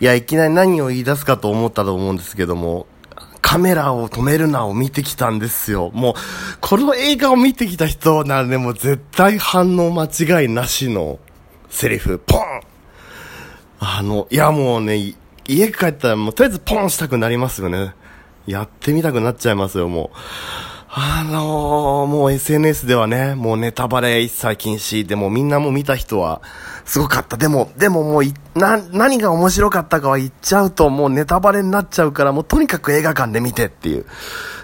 いや、いきなり何を言い出すかと思ったと思うんですけども、カメラを止めるなを見てきたんですよ。もう、この映画を見てきた人ならね、もう絶対反応間違いなしのセリフ、ポンあの、いやもうね、家帰ったらもうとりあえずポンしたくなりますよね。やってみたくなっちゃいますよ、もう。あのー、もう SNS ではね、もうネタバレ一切禁止。でもみんなも見た人は、すごかった。でも、でももうな、何が面白かったかは言っちゃうともうネタバレになっちゃうから、もうとにかく映画館で見てっていう、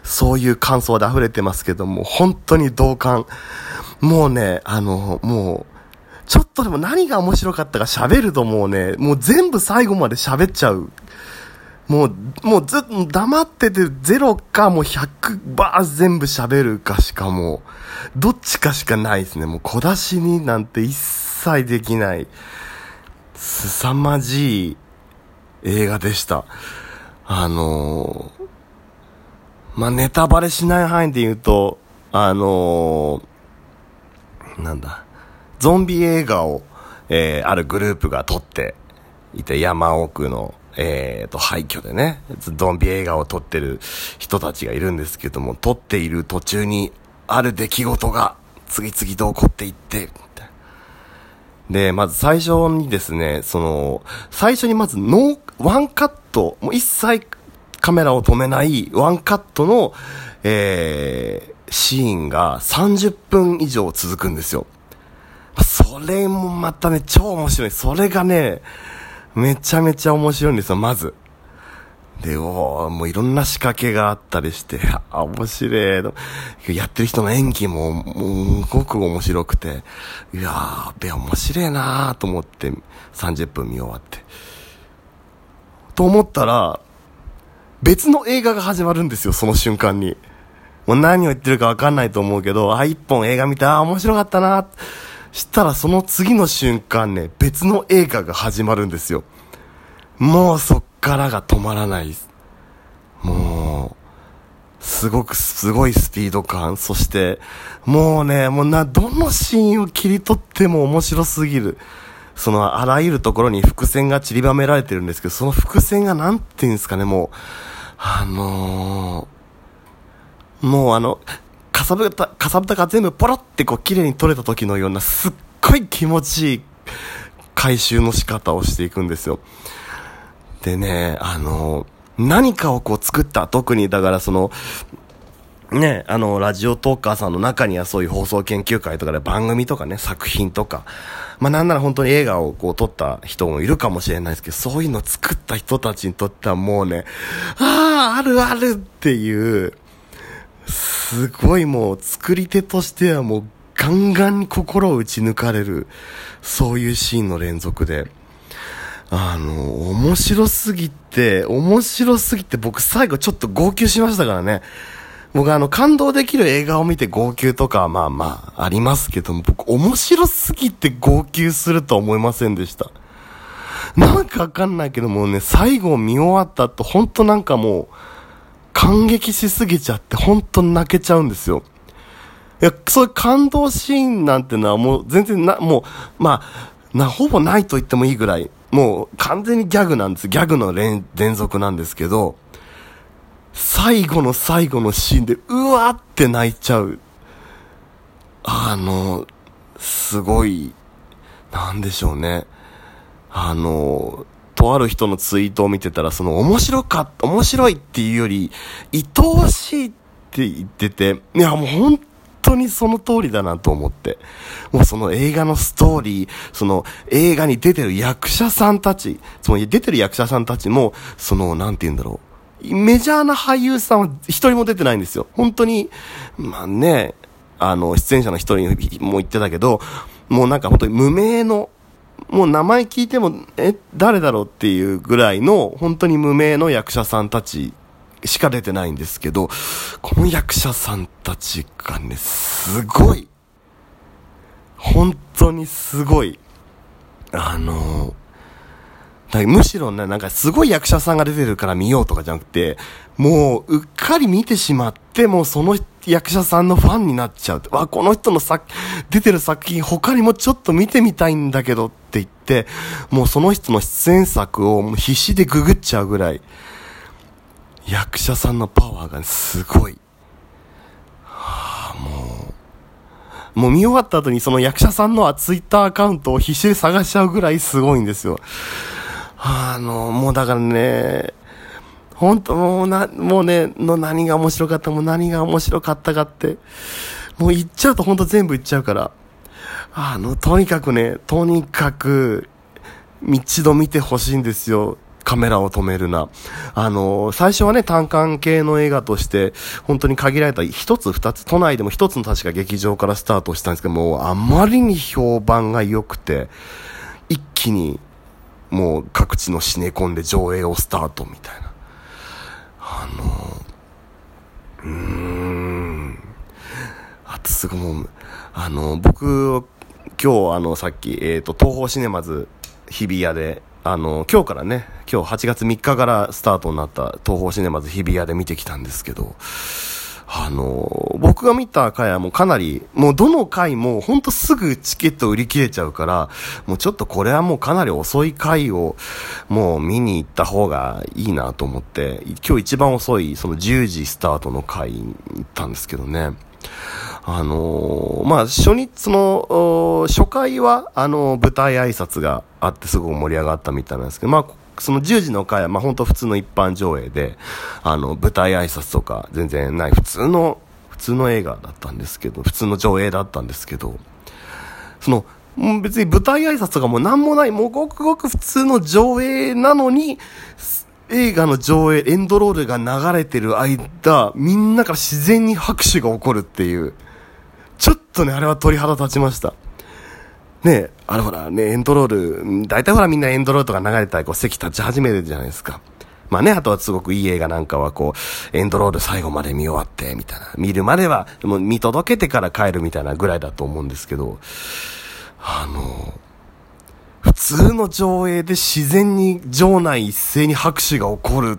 そういう感想で溢れてますけども、本当に同感。もうね、あの、もう、ちょっとでも何が面白かったか喋るともうね、もう全部最後まで喋っちゃうもう、もうずっと黙ってて0かもう100バー全部喋るかしかもう、どっちかしかないですね。もう小出しになんて一切できない、凄まじい映画でした。あのー、まあ、ネタバレしない範囲で言うと、あのー、なんだ、ゾンビ映画を、えー、あるグループが撮っていて、山奥の、えっ、ー、と、廃墟でね、ゾンビ映画を撮ってる人たちがいるんですけども、撮っている途中にある出来事が次々と起こっていって、で、まず最初にですね、その、最初にまずノー、ワンカット、もう一切カメラを止めないワンカットの、えー、シーンが30分以上続くんですよ。それもまたね、超面白い。それがね、めちゃめちゃ面白いんですよ、まず。で、おもういろんな仕掛けがあったりして、あ、面白いの。やってる人の演技も、もう、すごく面白くて、いやー、べ、面白いなーと思って、30分見終わって。と思ったら、別の映画が始まるんですよ、その瞬間に。もう何を言ってるかわかんないと思うけど、あ、一本映画見て、あ、面白かったなーしたらその次の瞬間ね、別の映画が始まるんですよ。もうそっからが止まらないです。もう、すごくすごいスピード感。そして、もうね、もうな、どのシーンを切り取っても面白すぎる。その、あらゆるところに伏線が散りばめられてるんですけど、その伏線がなんて言うんですかね、もう、あのー、もうあの、かさぶた、かさぶたが全部ポロってこう綺麗に取れた時のようなすっごい気持ちいい回収の仕方をしていくんですよ。でね、あの、何かをこう作った、特にだからその、ね、あの、ラジオトーカーさんの中にはそういう放送研究会とかで番組とかね、作品とか、まあなんなら本当に映画をこう撮った人もいるかもしれないですけど、そういうの作った人たちにとってはもうね、ああ、あるあるっていう、すごいもう作り手としてはもうガンガンに心を打ち抜かれる、そういうシーンの連続で、あの、面白すぎて、面白すぎて僕最後ちょっと号泣しましたからね。僕あの感動できる映画を見て号泣とかまあまあありますけども、僕面白すぎて号泣するとは思いませんでした。なんかわかんないけどもね、最後見終わった後、ほんとなんかもう、感激しすぎちゃって本当に泣けちゃうんですよ。いや、そういう感動シーンなんてのはもう全然な、もう、まあ、な、ほぼないと言ってもいいぐらい、もう完全にギャグなんです。ギャグの連連続なんですけど、最後の最後のシーンで、うわーって泣いちゃう。あの、すごい、なんでしょうね。あの、とある人のツイートを見てたら、その面白かった、面白いっていうより、愛おしいって言ってて、いやもう本当にその通りだなと思って。もうその映画のストーリー、その映画に出てる役者さんたち、つまり出てる役者さんたちも、その、なんて言うんだろう。メジャーな俳優さんは一人も出てないんですよ。本当に、まあね、あの、出演者の一人も言ってたけど、もうなんか本当に無名のもう名前聞いても、え、誰だろうっていうぐらいの、本当に無名の役者さんたちしか出てないんですけど、この役者さんたちがね、すごい、本当にすごい、あのむしろね、なんかすごい役者さんが出てるから見ようとかじゃなくて、もううっかり見てしまって、もうその役者さんのファンになっちゃう。わ、この人の作、出てる作品他にもちょっと見てみたいんだけどって言って、もうその人の出演作を必死でググっちゃうぐらい、役者さんのパワーがすごい。はあ、もう、もう見終わった後にその役者さんのツイッターアカウントを必死で探しちゃうぐらいすごいんですよ。はあ、あの、もうだからね、本当もうな、もうね、の何が面白かった、もう何が面白かったかって、もう言っちゃうと本当全部言っちゃうから、あの、とにかくね、とにかく、一度見てほしいんですよ。カメラを止めるな。あの、最初はね、単館系の映画として、本当に限られた一つ二つ、都内でも一つの確か劇場からスタートしたんですけども、あまりに評判が良くて、一気に、もう各地のシネコンで上映をスタートみたいな。あの、うーん。あとすごいもう、あの、僕、今日あの、さっき、えっ、ー、と、東宝シネマズ日比谷で、あの、今日からね、今日8月3日からスタートになった東宝シネマズ日比谷で見てきたんですけど、あの、僕が見た回はもうかなり、もうどの回もほんとすぐチケット売り切れちゃうから、もうちょっとこれはもうかなり遅い回をもう見に行った方がいいなと思って、今日一番遅いその10時スタートの回に行ったんですけどね。あのー、まあ、初日、その、初回は、あの、舞台挨拶があってすごく盛り上がったみたいなんですけど、まあ、その10時の回は、まあ、本当普通の一般上映で、あの、舞台挨拶とか全然ない、普通の、普通の映画だったんですけど、普通の上映だったんですけど、その、別に舞台挨拶とかも何もない、もうごくごく普通の上映なのに、映画の上映、エンドロールが流れてる間、みんなから自然に拍手が起こるっていう。ちょっとね、あれは鳥肌立ちました。ねあれほら、ね、エンドロール、大体ほらみんなエンドロールとか流れたらこう席立ち始めるじゃないですか。まあね、あとはすごくいい映画なんかはこう、エンドロール最後まで見終わって、みたいな。見るまでは、もう見届けてから帰るみたいなぐらいだと思うんですけど、あの、普通の上映で自然に場内一斉に拍手が起こる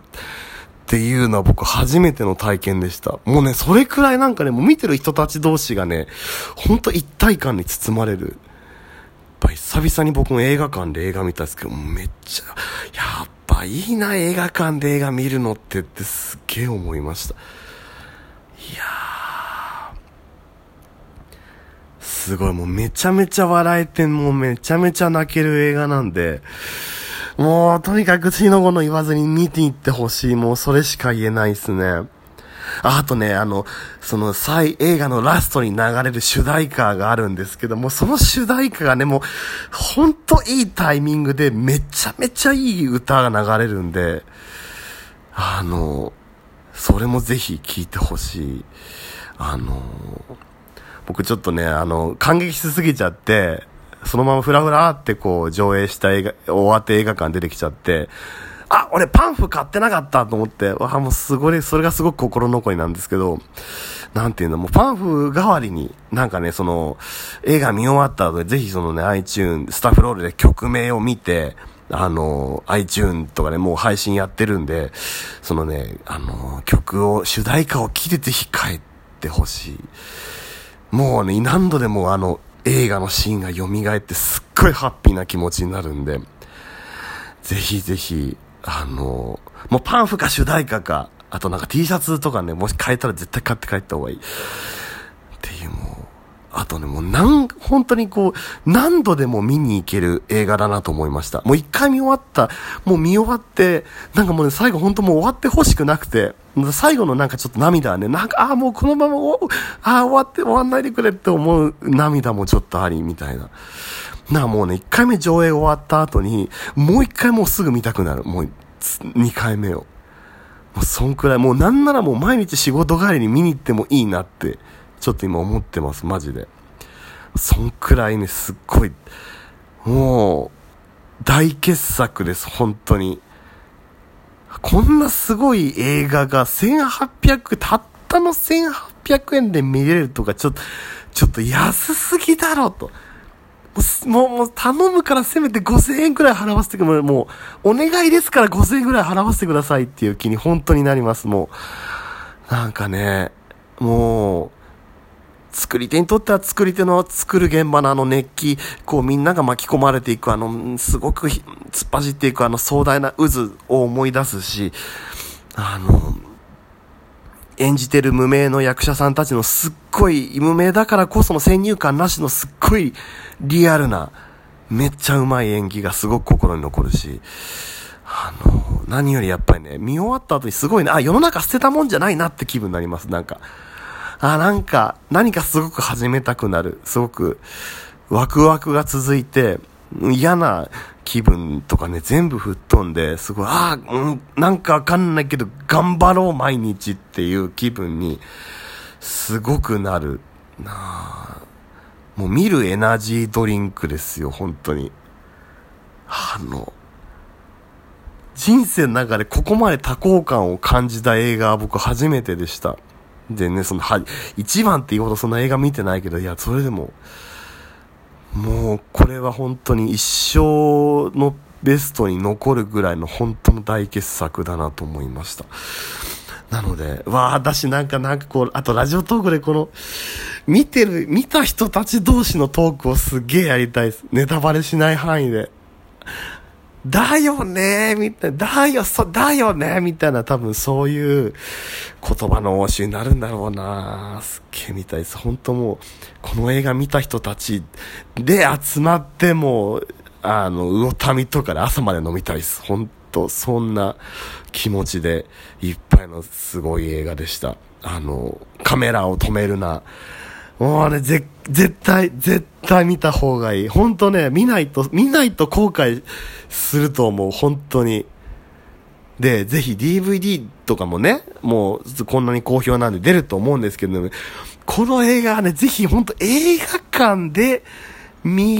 っていうのは僕初めての体験でした。もうね、それくらいなんかね、もう見てる人たち同士がね、ほんと一体感に包まれる。やっぱ久々に僕も映画館で映画見たんですけど、めっちゃ、やっぱいいな、映画館で映画見るのってってすっげえ思いました。いやー、すごい、もうめちゃめちゃ笑えて、もうめちゃめちゃ泣ける映画なんで、もう、とにかく次の後の言わずに見ていってほしい。もう、それしか言えないっすね。あとね、あの、その、再、映画のラストに流れる主題歌があるんですけども、その主題歌がね、もう、ほんといいタイミングで、めちゃめちゃいい歌が流れるんで、あの、それもぜひ聴いてほしい。あの、僕ちょっとね、あの、感激しすぎちゃって、そのままふらふらってこう上映した映画、終わって映画館出てきちゃって、あ、俺パンフ買ってなかったと思って、わあもうすごい、それがすごく心残りなんですけど、なんていうの、もうパンフ代わりに、なんかね、その、映画見終わった後で、ぜひそのね、iTune、スタッフロールで曲名を見て、あの、iTune とかね、もう配信やってるんで、そのね、あの、曲を、主題歌を聴いてぜひ帰ってほしい。もうね、何度でもあの、映画のシーンが蘇ってすっごいハッピーな気持ちになるんで、ぜひぜひ、あの、もうパンフか主題歌か、あとなんか T シャツとかね、もし買えたら絶対買って帰った方がいい。っていうもう、あとね、もうなん、本当にこう、何度でも見に行ける映画だなと思いました。もう一回見終わった、もう見終わって、なんかもうね、最後本当もう終わってほしくなくて、最後のなんかちょっと涙はね、なんか、ああ、もうこのまま、ああ、終わって終わんないでくれって思う涙もちょっとあり、みたいな。なあもうね、一回目上映終わった後に、もう一回もうすぐ見たくなる。もう、二回目を。もうそんくらい、もうなんならもう毎日仕事帰りに見に行ってもいいなって、ちょっと今思ってます、マジで。そんくらいね、すっごい、もう、大傑作です、本当に。こんなすごい映画が1800、たったの1800円で見れるとか、ちょっと、ちょっと安すぎだろと。もう、もう頼むからせめて5000円くらい払わせてくれ、もう、お願いですから5000円くらい払わせてくださいっていう気に本当になります、もう。なんかね、もう、作り手にとっては作り手の作る現場のあの熱気、こうみんなが巻き込まれていくあの、すごく突っ走っていくあの壮大な渦を思い出すし、あの、演じてる無名の役者さんたちのすっごい、無名だからこその先入観なしのすっごいリアルな、めっちゃうまい演技がすごく心に残るし、あの、何よりやっぱりね、見終わった後にすごいね、あ、世の中捨てたもんじゃないなって気分になります、なんか。あ、なんか、何かすごく始めたくなる。すごく、ワクワクが続いて、嫌な気分とかね、全部吹っ飛んで、すごい、ああ、うん、なんかわかんないけど、頑張ろう毎日っていう気分に、すごくなるなあもう見るエナジードリンクですよ、本当に。あの、人生の中でここまで多幸感を感じた映画は僕初めてでした。でね、その、は、一番っていうほどそんな映画見てないけど、いや、それでも、もう、これは本当に一生のベストに残るぐらいの本当の大傑作だなと思いました。なので、わあ、だしなんかなんかこう、あとラジオトークでこの、見てる、見た人たち同士のトークをすげえやりたいです。ネタバレしない範囲で。だよねみたいな、だよ、そ、だよねみたいな、多分そういう言葉の応酬になるんだろうなすっげえ見たいです。本当もう、この映画見た人たちで集まっても、あの、魚民とかで朝まで飲みたいです。本当そんな気持ちでいっぱいのすごい映画でした。あの、カメラを止めるな。もうね、ぜ、絶対、絶対見た方がいい。本当ね、見ないと、見ないと後悔すると思う。本当に。で、ぜひ DVD とかもね、もうこんなに好評なんで出ると思うんですけど、も、この映画はね、ぜひ本当映画館で見る